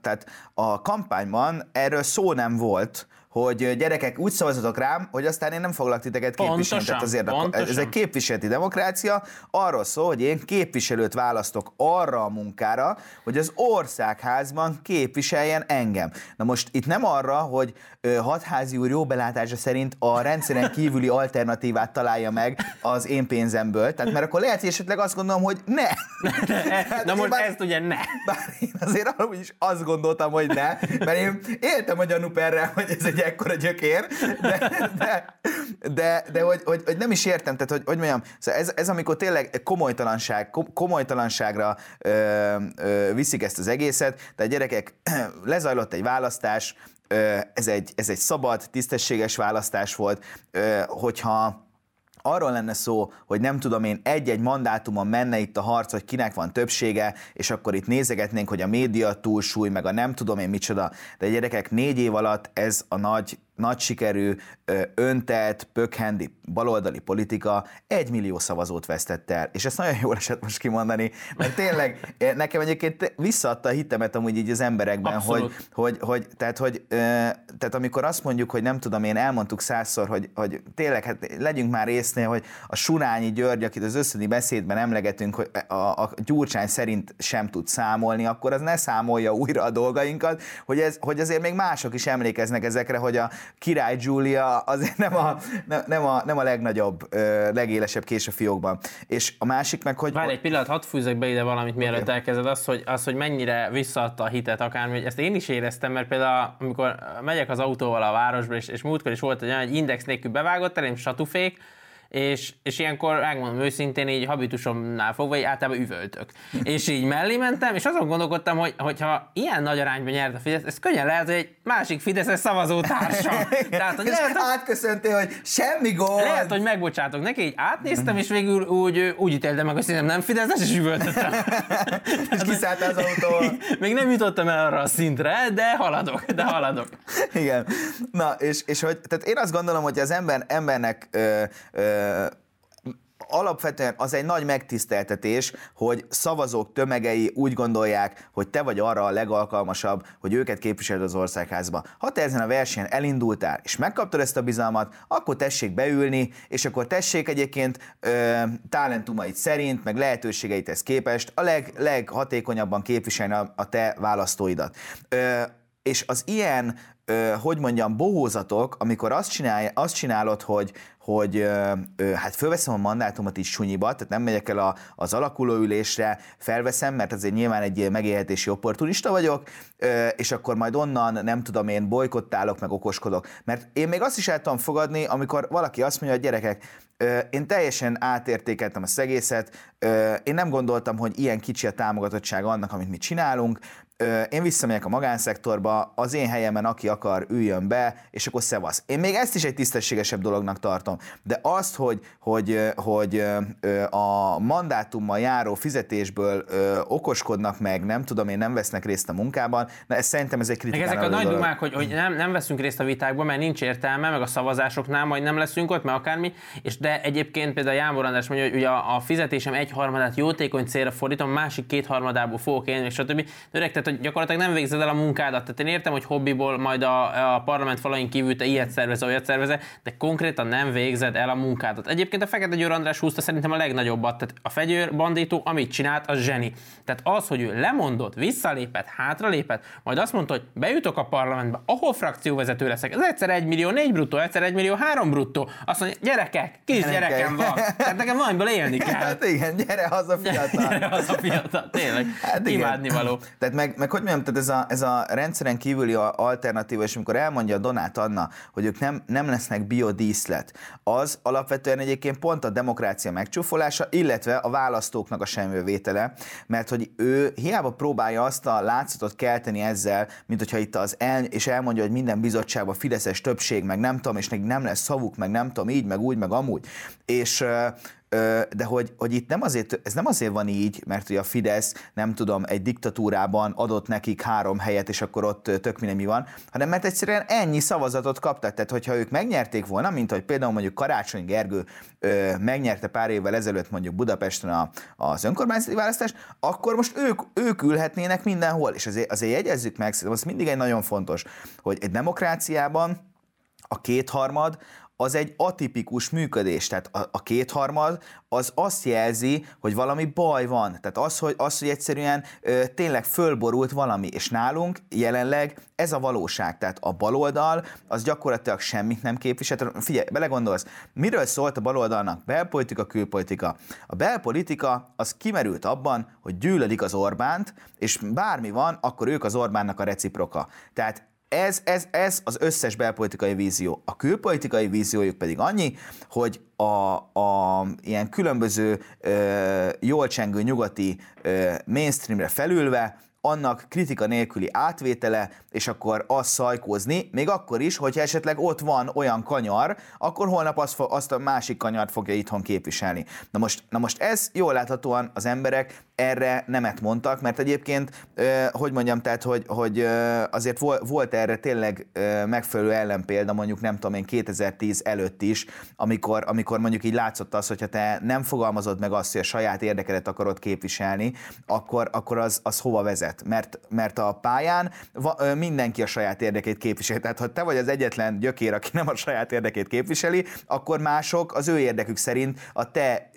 tehát a kampányban erről szó nem volt, hogy gyerekek, úgy szavazatok rám, hogy aztán én nem foglak titeket képviselni. Tehát azért pontosan. ez egy képviseleti demokrácia. Arról szól, hogy én képviselőt választok arra a munkára, hogy az országházban képviseljen engem. Na most itt nem arra, hogy hatházi úr jó belátása szerint a rendszeren kívüli alternatívát találja meg az én pénzemből. Tehát mert akkor lehet, hogy esetleg azt gondolom, hogy ne. hát Na most bár, ezt ugye ne. Bár én azért arra is azt gondoltam, hogy ne, mert én éltem a gyanúperrel, hogy ez egy ekkora gyökér, de, de, de, de hogy, hogy, hogy, nem is értem, tehát hogy, hogy mondjam, szóval ez, ez amikor tényleg komolytalanság, komolytalanságra ö, ö, viszik ezt az egészet, tehát gyerekek, lezajlott egy választás, ez egy, ez egy szabad, tisztességes választás volt, hogyha arról lenne szó, hogy nem tudom én, egy-egy mandátumon menne itt a harc, hogy kinek van többsége, és akkor itt nézegetnénk, hogy a média túlsúly, meg a nem tudom én micsoda, de gyerekek négy év alatt ez a nagy nagy sikerű, öntelt, pökhendi baloldali politika egy millió szavazót vesztett el. És ezt nagyon jól esett most kimondani, mert tényleg nekem egyébként visszaadta a hitemet amúgy így az emberekben, hogy, hogy, hogy, tehát, hogy tehát amikor azt mondjuk, hogy nem tudom, én elmondtuk százszor, hogy, hogy tényleg hát legyünk már észnél, hogy a Surányi György, akit az összödi beszédben emlegetünk, hogy a, a Gyurcsány szerint sem tud számolni, akkor az ne számolja újra a dolgainkat, hogy, ez, hogy azért még mások is emlékeznek ezekre, hogy a király Julia azért nem a, nem a, nem a legnagyobb, legélesebb kés a fiókban. És a másik meg, hogy... Várj egy pillanat, hadd fűzek be ide valamit, mielőtt okay. elkezded, az hogy, az, hogy mennyire visszaadta a hitet akármi, hogy ezt én is éreztem, mert például amikor megyek az autóval a városba, és, és múltkor is volt egy olyan, hogy index nélkül bevágott elém satufék, és, és ilyenkor megmondom őszintén, így habitusomnál fogva, így általában üvöltök. és így mellé mentem, és azon gondolkodtam, hogy hogyha ilyen nagy arányban nyert a Fidesz, ez könnyen lehet, hogy egy másik Fideszes szavazótársa. Tehát, hogy lehet, átköszöntél, hogy semmi gond. Lehet, hogy megbocsátok neki, így átnéztem, és végül úgy, úgy ítéltem meg, hogy szerintem nem Fideszes, és üvöltöttem. és kiszálltál az autóval. Még nem jutottam el arra a szintre, de haladok, de haladok. Igen. Na, és, és hogy, tehát én azt gondolom, hogy az ember, embernek ö, ö, alapvetően az egy nagy megtiszteltetés, hogy szavazók tömegei úgy gondolják, hogy te vagy arra a legalkalmasabb, hogy őket képviseled az országházba. Ha te ezen a versenyen elindultál, és megkaptad ezt a bizalmat, akkor tessék beülni, és akkor tessék egyébként ö, talentumait szerint, meg lehetőségeithez képest a leg, leghatékonyabban képviselni a, a te választóidat. Ö, és az ilyen, ö, hogy mondjam, bohózatok, amikor azt, csinálj, azt csinálod, hogy, hogy ö, ö, hát fölveszem a mandátumot is sunyiba, tehát nem megyek el a, az alakulóülésre, felveszem, mert azért nyilván egy megélhetési opportunista vagyok, ö, és akkor majd onnan nem tudom én bolykottálok, meg okoskodok. Mert én még azt is el tudom fogadni, amikor valaki azt mondja, hogy gyerekek, én teljesen átértékeltem a egészet, én nem gondoltam, hogy ilyen kicsi a támogatottság annak, amit mi csinálunk, én visszamegyek a magánszektorba, az én helyemen aki akar, üljön be, és akkor szevasz. Én még ezt is egy tisztességesebb dolognak tartom. De azt, hogy, hogy, hogy a mandátummal járó fizetésből okoskodnak meg, nem tudom én, nem vesznek részt a munkában, de ez szerintem ez egy kritikán Ezek a nagy dumák, hogy, hogy nem, nem veszünk részt a vitákban, mert nincs értelme, meg a szavazásoknál majd nem leszünk ott, meg akármi, és de egyébként például Jámbor András mondja, hogy ugye a, a fizetésem egy harmadát jótékony célra fordítom, másik két harmadából fogok élni, és stb. De öreg, tehát, hogy gyakorlatilag nem végzed el a munkádat. Tehát én értem, hogy hobbiból majd a, a parlament falain kívül te ilyet szervezel, olyat szervezel, de konkrétan nem végzed el a munkádat. Egyébként a Fekete Győr András húzta szerintem a legnagyobbat. Tehát a fegyőr bandító, amit csinált, az zseni. Tehát az, hogy ő lemondott, visszalépett, hátralépett, majd azt mondta, hogy bejutok a parlamentbe, ahol frakcióvezető leszek. Ez egyszer egy millió négy bruttó, egyszer egy millió három bruttó. Azt mondja, gyerekek, kis gyerekem van. Tehát nekem valamiből élni kell. Hát igen, gyere haza fiatal. Gyere haza fiatal, tényleg. Hát Imádni való. Tehát meg, meg hogy mondjam, tehát ez a, ez a rendszeren kívüli alternatíva, és amikor elmondja Donát Anna, hogy ők nem, nem lesznek biodíszlet, az alapvetően egyébként pont a demokrácia megcsúfolása, illetve a választóknak a semmivétele, mert hogy ő hiába próbálja azt a látszatot kelteni ezzel, mint hogyha itt az el, és elmondja, hogy minden bizottságban fideszes többség, meg nem tudom, és nem lesz szavuk, meg nem tudom, így, meg úgy, meg amúgy. És de hogy, hogy itt nem azért, ez nem azért van így, mert hogy a Fidesz, nem tudom, egy diktatúrában adott nekik három helyet, és akkor ott tök minden mi van, hanem mert egyszerűen ennyi szavazatot kaptak. Tehát, hogyha ők megnyerték volna, mint hogy például mondjuk Karácsony Gergő megnyerte pár évvel ezelőtt mondjuk Budapesten a, az önkormányzati választást, akkor most ők, ők ülhetnének mindenhol. És azért, azért jegyezzük meg, szerintem az mindig egy nagyon fontos, hogy egy demokráciában a kétharmad az egy atipikus működés. Tehát a, a kétharmad az azt jelzi, hogy valami baj van. Tehát az, hogy, az, hogy egyszerűen ö, tényleg fölborult valami. És nálunk jelenleg ez a valóság. Tehát a baloldal az gyakorlatilag semmit nem képvisel. Figyelj, belegondolsz, miről szólt a baloldalnak? Belpolitika, külpolitika. A belpolitika az kimerült abban, hogy gyűlölik az Orbánt, és bármi van, akkor ők az Orbánnak a reciproka. Tehát ez, ez, ez az összes belpolitikai vízió. A külpolitikai víziójuk pedig annyi, hogy a, a ilyen különböző ö, jól csengő nyugati ö, mainstreamre felülve annak kritika nélküli átvétele, és akkor azt szajkózni, még akkor is, hogyha esetleg ott van olyan kanyar, akkor holnap azt, azt a másik kanyart fogja itthon képviselni. Na most, na most ez jól láthatóan az emberek erre nemet mondtak, mert egyébként, hogy mondjam, tehát, hogy, hogy azért volt erre tényleg megfelelő ellenpélda, mondjuk nem tudom én 2010 előtt is, amikor, amikor mondjuk így látszott az, hogyha te nem fogalmazod meg azt, hogy a saját érdekedet akarod képviselni, akkor, akkor az, az hova vezet? Mert, mert a pályán mindenki a saját érdekét képviseli. Tehát ha te vagy az egyetlen gyökér, aki nem a saját érdekét képviseli, akkor mások az ő érdekük szerint a te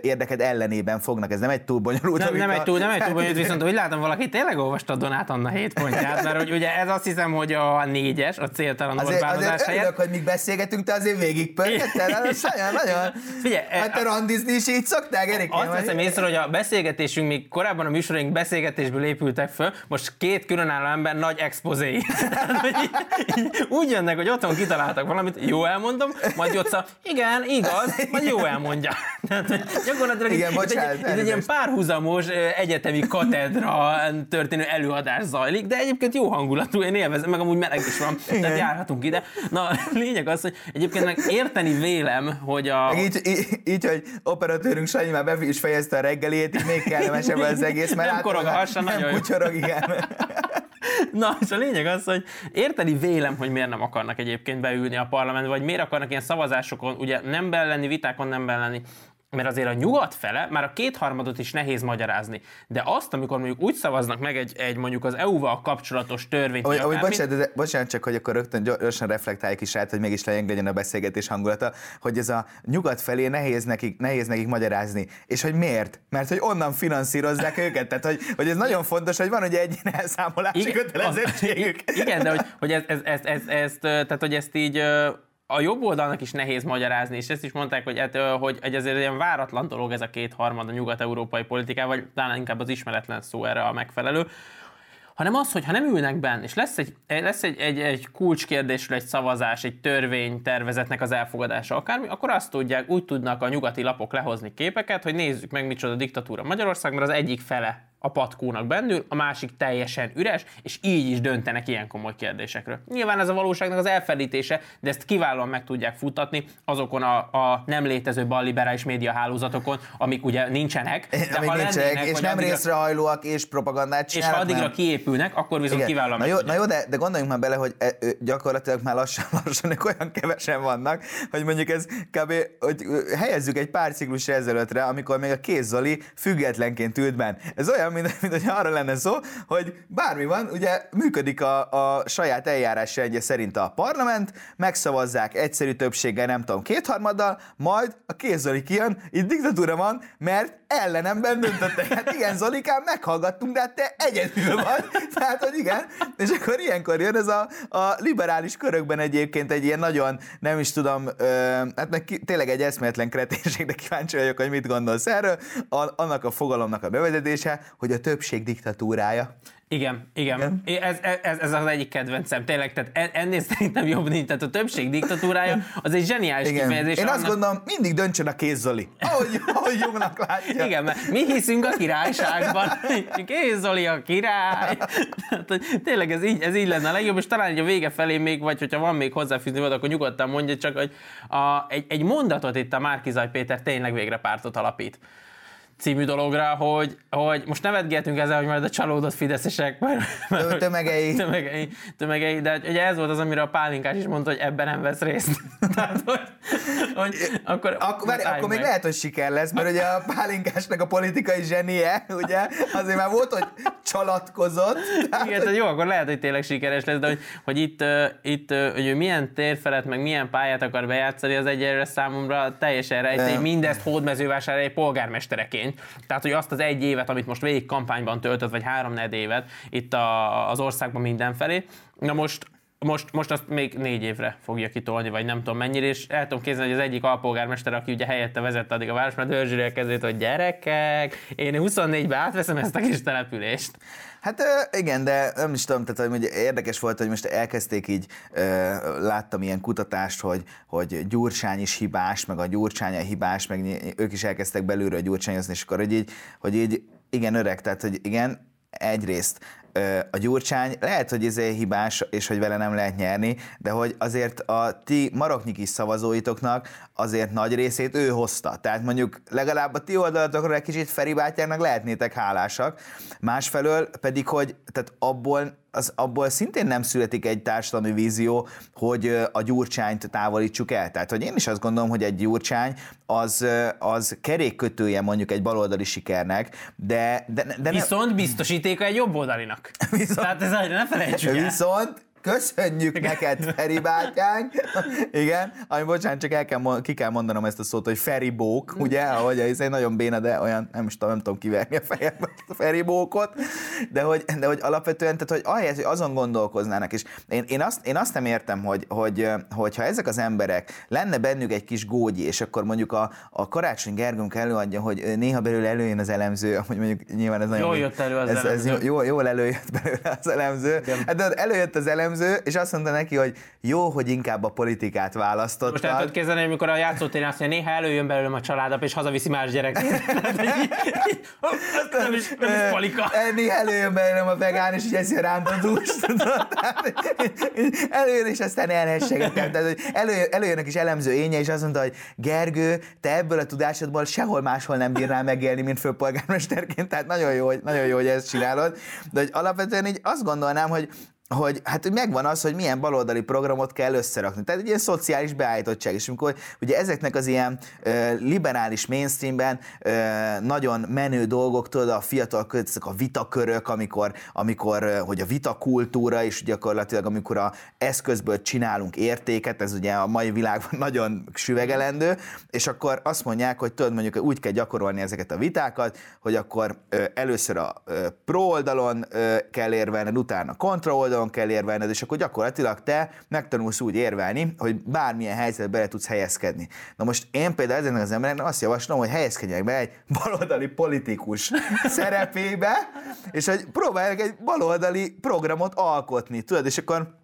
érdeked ellenében fognak. Ez nem egy túl bonyolult. Nem, nem, egy túl, nem egy túl bonyolult, viszont úgy látom, valaki tényleg olvasta Donát Anna 7 pontját, mert hogy ugye ez azt hiszem, hogy a négyes, a céltalan azért, azért helyett. Örülök, hogy mi beszélgetünk, te azért végig pörgettel, nagyon. Figyelj, hát te randizni is így szoktál, Erik? Azt veszem észre, hogy a beszélgetésünk, még korábban a műsoraink beszélgetésből épültek föl, most két különálló ember nagy expozé. úgy jönnek, hogy otthon kitaláltak valamit, jó elmondom, majd Jocsa, igen, igaz, majd jó elmondja. Gyakorlatilag Igen, itt, bocsánat, itt, egy, itt egy ilyen párhuzamos egyetemi katedra történő előadás zajlik, de egyébként jó hangulatú, én élvezem, meg amúgy meleg is van, Igen. tehát járhatunk ide. Na, a lényeg az, hogy egyébként meg érteni vélem, hogy a... így, így, így, hogy operatőrünk Sanyi már be is fejezte a reggelét, így még kellemesebb az egész, mert nem korog a hasa, nagyon nem kucsorog, igen. Na, és a lényeg az, hogy érteni vélem, hogy miért nem akarnak egyébként beülni a parlamentbe, vagy miért akarnak ilyen szavazásokon, ugye nem lenni, vitákon nem lenni, mert azért a nyugat fele már a kétharmadot is nehéz magyarázni. De azt, amikor mondjuk úgy szavaznak meg egy, egy mondjuk az EU-val kapcsolatos törvényt. Ahogy, ahogy bocsánat, de, bocsánat, csak hogy akkor rögtön gyorsan reflektáljuk is át, hogy mégis legyen a beszélgetés hangulata, hogy ez a nyugat felé nehéz nekik, nehéz nekik magyarázni. És hogy miért? Mert hogy onnan finanszírozzák őket. Tehát, hogy, hogy ez nagyon fontos, hogy van ugye egy elszámolási kötelezettségük. Igen, de hogy, hogy ez, ez, ez, ez, ez, tehát, hogy ezt így a jobb oldalnak is nehéz magyarázni, és ezt is mondták, hogy, hát, hogy, hogy ezért ilyen váratlan dolog ez a kétharmad a nyugat-európai politikával, vagy talán inkább az ismeretlen szó erre a megfelelő, hanem az, hogy ha nem ülnek benne, és lesz egy, lesz egy, egy, egy kulcskérdésről egy szavazás, egy törvény tervezetnek az elfogadása akármi, akkor azt tudják, úgy tudnak a nyugati lapok lehozni képeket, hogy nézzük meg micsoda diktatúra Magyarország, mert az egyik fele a patkónak bennül, a másik teljesen üres, és így is döntenek ilyen komoly kérdésekről. Nyilván ez a valóságnak az elfelítése, de ezt kiválóan meg tudják futatni azokon a, a nem létező balliberális média hálózatokon, amik ugye nincsenek. De amik ha nincsenek, és nem addigra, részrehajlóak, és propagandát csinálnak. És ha addigra nem. kiépülnek, akkor viszont Igen. kiválóan na jó, na jó, de, de gondoljunk már bele, hogy e, gyakorlatilag már lassan, lassan olyan kevesen vannak, hogy mondjuk ez kb. hogy helyezzük egy pár ciklus ezelőttre, amikor még a Kéz Zoli függetlenként ült benn. Ez olyan, mint, mint hogy arra lenne szó, hogy bármi van, ugye működik a, a saját eljárásrendje szerint a parlament, megszavazzák egyszerű többséggel, nem tudom, kétharmaddal, majd a Kéz Zoli kijön, itt diktatúra van, mert ellenemben döntöttek. Hát igen, Zolikám, meghallgattunk, de hát te egyedül vagy. Tehát, hogy igen. És akkor ilyenkor jön ez a, a liberális körökben egyébként egy ilyen nagyon, nem is tudom, ö, hát meg ki, tényleg egy eszméletlen kreténség, de kíváncsi vagyok, hogy mit gondolsz erről. A, annak a fogalomnak a bevezetése, hogy a többség diktatúrája. Igen, igen. igen. Ez, ez, ez az egyik kedvencem, tényleg, tehát ennél szerintem jobb nincs, tehát a többség diktatúrája az egy zseniális igen. kifejezés. Én annak... azt gondolom, mindig döntsön a kézzoli, ahogy, ahogy jobbnak látja. Igen, mert mi hiszünk a királyságban, kézzoli a király. Tehát, tényleg ez így, ez így lenne a legjobb, és talán a vége felé még, vagy hogyha van még hozzáfűzni, vagy akkor nyugodtan mondja, csak hogy a, egy, egy mondatot itt a Márkizaj Péter tényleg végre pártot alapít című dologra, hogy, hogy most nevetgetünk ezzel, hogy majd a csalódott fideszesek, mert, mert tömegei. tömegei. Tömegei, de ugye ez volt az, amire a pálinkás is mondta, hogy ebben nem vesz részt. Tehát, hogy, hogy akkor, akkor, várj, akkor még lehet, hogy siker lesz, mert ugye a pálinkásnak a politikai zsenie, ugye, azért már volt, hogy csalatkozott. Tehát, Igen, hogy... jó, akkor lehet, hogy tényleg sikeres lesz, de hogy, hogy itt, itt hogy ő milyen tér felett, meg milyen pályát akar bejátszani, az egyelőre számomra teljesen rejtély, mindezt hódmezővásárhelyi polgármestereként eredményt. Tehát, hogy azt az egy évet, amit most végig kampányban töltött, vagy három évet itt a, az országban mindenfelé, na most most, most azt még négy évre fogja kitolni, vagy nem tudom mennyire, és el tudom képzelni, hogy az egyik alpolgármester, aki ugye helyette vezette addig a város, mert dörzsülje kezét, hogy gyerekek, én 24-ben átveszem ezt a kis települést. Hát igen, de nem is tudom, tehát hogy érdekes volt, hogy most elkezdték így, láttam ilyen kutatást, hogy, hogy Gyurcsány is hibás, meg a Gyurcsány a hibás, meg ők is elkezdtek belülről gyurcsányozni, és akkor hogy így, hogy így igen, öreg, tehát hogy igen, egyrészt a Gyurcsány lehet, hogy ez egy hibás, és hogy vele nem lehet nyerni, de hogy azért a ti maroknyi szavazóitoknak azért nagy részét ő hozta. Tehát mondjuk legalább a ti oldalatokra egy kicsit Feri bátyának lehetnétek hálásak. Másfelől pedig, hogy tehát abból az, abból szintén nem születik egy társadalmi vízió, hogy a gyurcsányt távolítsuk el. Tehát, hogy én is azt gondolom, hogy egy gyurcsány az, az kerékkötője mondjuk egy baloldali sikernek, de... de, de Viszont nem... biztosítéka egy jobboldalinak. Viszont, Tehát ez ne felejtsük el. Viszont Köszönjük Igen. neked, Feri bátyánk. Igen, ami bocsánat, csak el kell, ki kell mondanom ezt a szót, hogy Feribók, ugye, ahogy ez egy nagyon béna, de olyan, nem is tudom, nem tudom kiverni a fejembe a Feribókot, de hogy, de hogy alapvetően, tehát hogy ahelyett, hogy azon gondolkoznának, és én, én, azt, én azt nem értem, hogy, hogy, hogy ha ezek az emberek, lenne bennük egy kis gógyi, és akkor mondjuk a, a Karácsony Gergőnk előadja, hogy néha belőle előjön az elemző, hogy mondjuk nyilván ez nagyon... Jól jött elő az ez, elemző. Ez jól, jól előjött belőle az elemző. Hát de előjött az elemző, elemző, és azt mondta neki, hogy jó, hogy inkább a politikát választotta. Most el tudod képzelni, amikor a játszótéren azt mondja, néha előjön belőlem a családap, és hazaviszi más gyerek. nem is, nem is palika. Néha előjön belőlem a vegán, és így eszi a előjön, és aztán elhessegetem. Tehát, hogy előjön, előjönnek is elemző énje, és azt mondta, hogy Gergő, te ebből a tudásodból sehol máshol nem bírnál megélni, mint főpolgármesterként, tehát nagyon jó, hogy, nagyon jó, hogy ezt csinálod. De hogy alapvetően így azt gondolnám, hogy hogy hát hogy megvan az, hogy milyen baloldali programot kell összerakni. Tehát egy ilyen szociális beállítottság, és amikor ugye ezeknek az ilyen ö, liberális mainstreamben ö, nagyon menő dolgok, tudod, a fiatal ezek a vitakörök, amikor, amikor hogy a vitakultúra is gyakorlatilag, amikor a eszközből csinálunk értéket, ez ugye a mai világban nagyon süvegelendő, és akkor azt mondják, hogy tudod, mondjuk úgy kell gyakorolni ezeket a vitákat, hogy akkor ö, először a ö, pro oldalon ö, kell érvelned, utána kontra oldalon, oldalon kell érvelned, és akkor gyakorlatilag te megtanulsz úgy érvelni, hogy bármilyen helyzetbe bele tudsz helyezkedni. Na most én például ezeknek az embereknek azt javaslom, hogy helyezkedjenek be egy baloldali politikus szerepébe, és hogy próbálják egy baloldali programot alkotni, tudod, és akkor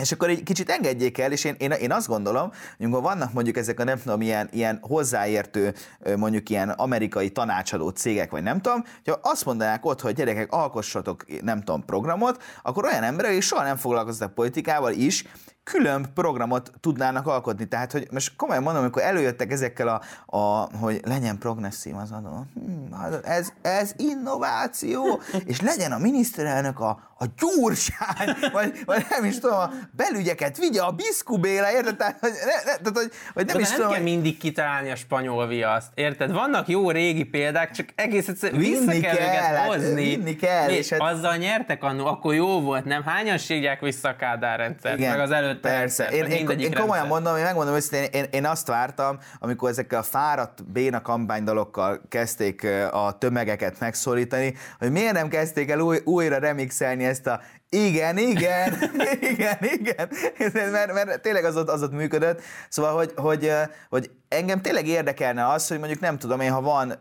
és akkor egy kicsit engedjék el, és én, én, én azt gondolom, hogy vannak mondjuk ezek a nem tudom, ilyen, ilyen hozzáértő, mondjuk ilyen amerikai tanácsadó cégek, vagy nem tudom, hogyha azt mondanák ott, hogy gyerekek, alkossatok nem tudom programot, akkor olyan emberek, akik soha nem foglalkoztak politikával is, külön programot tudnának alkotni. Tehát, hogy most komolyan mondom, amikor előjöttek ezekkel a, a hogy legyen progresszív az adó, hm, ez, ez innováció, és legyen a miniszterelnök a, a gyurcsány, vagy, vagy nem is tudom, a belügyeket vigye a biszkubéle, érted? Tehát, hogy, ne, ne, tehát, hogy, hogy nem De is nem tudom, kell hogy... mindig kitalálni a spanyol viaszt, érted? Vannak jó régi példák, csak egész egyszerűen vissza kell, kell, őket hát hozni. vinni kell, Mi, és hát- Azzal nyertek annó, akkor jó volt, nem? Hányan sírják vissza a Kádár rendszert, meg az előtte Persze. Én, én, én komolyan rendszer. mondom, én megmondom őszintén, én, én azt vártam, amikor ezekkel a fáradt béna kampánydalokkal kezdték a tömegeket megszólítani, hogy miért nem kezdték el új, újra remixelni ezt a igen, igen, igen, igen, mert, mert tényleg az ott, az ott működött. Szóval, hogy, hogy, hogy engem tényleg érdekelne az, hogy mondjuk nem tudom én, ha van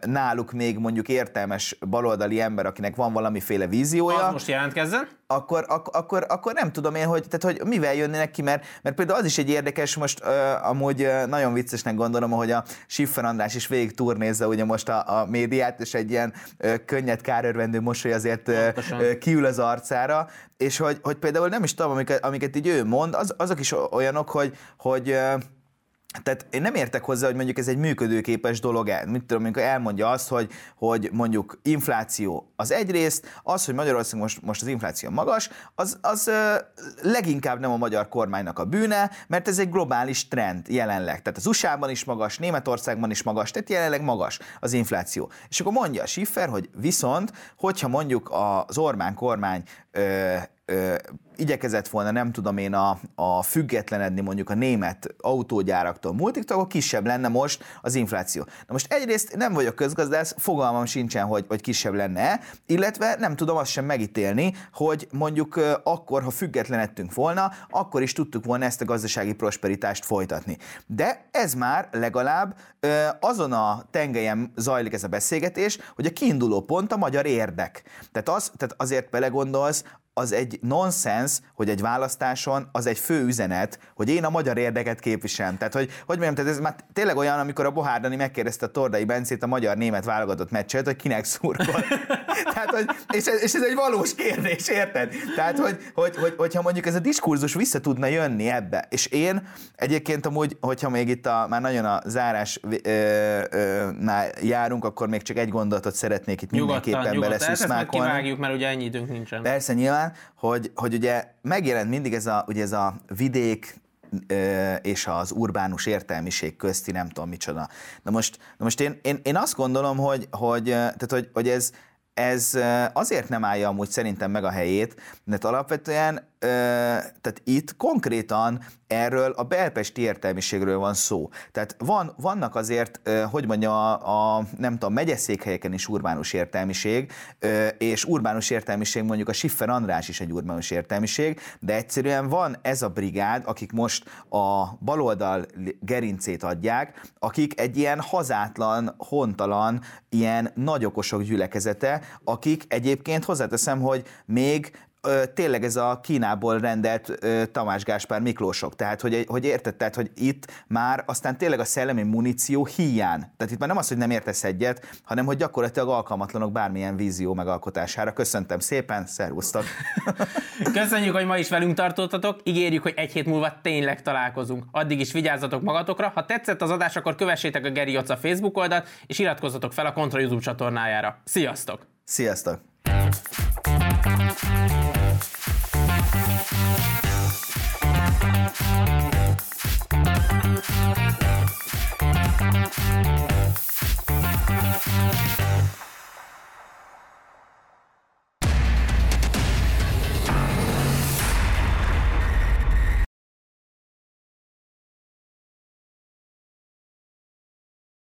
náluk még mondjuk értelmes baloldali ember, akinek van valamiféle víziója, Az most jelentkezzen. akkor, ak- akkor, akkor nem tudom én, hogy, tehát, hogy mivel jönnének ki, mert, mert például az is egy érdekes, most uh, amúgy uh, nagyon viccesnek gondolom, hogy a Siffer András is végig turnézza ugye most a, a médiát, és egy ilyen uh, könnyed kárörvendő mosoly azért uh, kiül az arcára, és hogy, hogy például nem is tudom, amiket, amiket így ő mond, az, azok is olyanok, hogy, hogy tehát én nem értek hozzá, hogy mondjuk ez egy működőképes dolog el. Mit tudom, amikor elmondja azt, hogy, hogy mondjuk infláció az egyrészt, az, hogy Magyarország most, most az infláció magas, az, az ö, leginkább nem a magyar kormánynak a bűne, mert ez egy globális trend jelenleg. Tehát az USA-ban is magas, Németországban is magas, tehát jelenleg magas az infláció. És akkor mondja a Schiffer, hogy viszont, hogyha mondjuk az Orbán kormány ö, ö, igyekezett volna, nem tudom én, a, a függetlenedni mondjuk a német autógyáraktól, multiktól, akkor kisebb lenne most az infláció. Na most egyrészt nem vagyok közgazdász, fogalmam sincsen, hogy, hogy kisebb lenne, illetve nem tudom azt sem megítélni, hogy mondjuk ö, akkor, ha függetlenedtünk volna, akkor is tudtuk volna ezt a gazdasági prosperitást folytatni. De ez már legalább ö, azon a tengelyen zajlik ez a beszélgetés, hogy a kiinduló pont a magyar érdek. Tehát, az, tehát azért belegondolsz, az egy nonsens, hogy egy választáson az egy fő üzenet, hogy én a magyar érdeket képviselem. Tehát, hogy, hogy mondjam, tehát ez már tényleg olyan, amikor a Bohárdani megkérdezte a Tordai Bencét a magyar-német válogatott meccset, hogy kinek szurkol. Tehát, hogy, és, ez, és, ez egy valós kérdés, érted? Tehát, hogy, hogy, hogy, hogyha mondjuk ez a diskurzus vissza tudna jönni ebbe, és én egyébként amúgy, hogyha még itt a, már nagyon a zárás ö, ö, nál járunk, akkor még csak egy gondolatot szeretnék itt Nyugodtan, mindenképpen nyugodtan. Ezt beleszűszmákolni. kivágjuk, mert ugye ennyi időnk nincsen. Persze nyilván, hogy, hogy ugye megjelent mindig ez a, ugye ez a vidék és az urbánus értelmiség közti nem tudom micsoda. Na most, na most én, én, én azt gondolom, hogy, hogy, tehát, hogy, hogy ez, ez azért nem állja amúgy szerintem meg a helyét, mert alapvetően tehát itt konkrétan erről a belpesti értelmiségről van szó. Tehát van, vannak azért, hogy mondjam, a, a nem tudom, megyeszékhelyeken is urbánus értelmiség, és urbánus értelmiség mondjuk a Siffer András is egy urbánus értelmiség, de egyszerűen van ez a brigád, akik most a baloldal gerincét adják, akik egy ilyen hazátlan, hontalan, ilyen nagyokosok gyülekezete, akik egyébként hozzáteszem, hogy még tényleg ez a Kínából rendelt Tamás Gáspár Miklósok. Tehát, hogy, hogy érted, tehát, hogy itt már aztán tényleg a szellemi muníció hiány. Tehát itt már nem az, hogy nem értesz egyet, hanem hogy gyakorlatilag alkalmatlanok bármilyen vízió megalkotására. Köszöntem szépen, szervusztok! Köszönjük, hogy ma is velünk tartottatok, ígérjük, hogy egy hét múlva tényleg találkozunk. Addig is vigyázzatok magatokra, ha tetszett az adás, akkor kövessétek a Geri Otza Facebook oldalt, és iratkozzatok fel a Kontra YouTube csatornájára. Sziasztok! Sziasztok!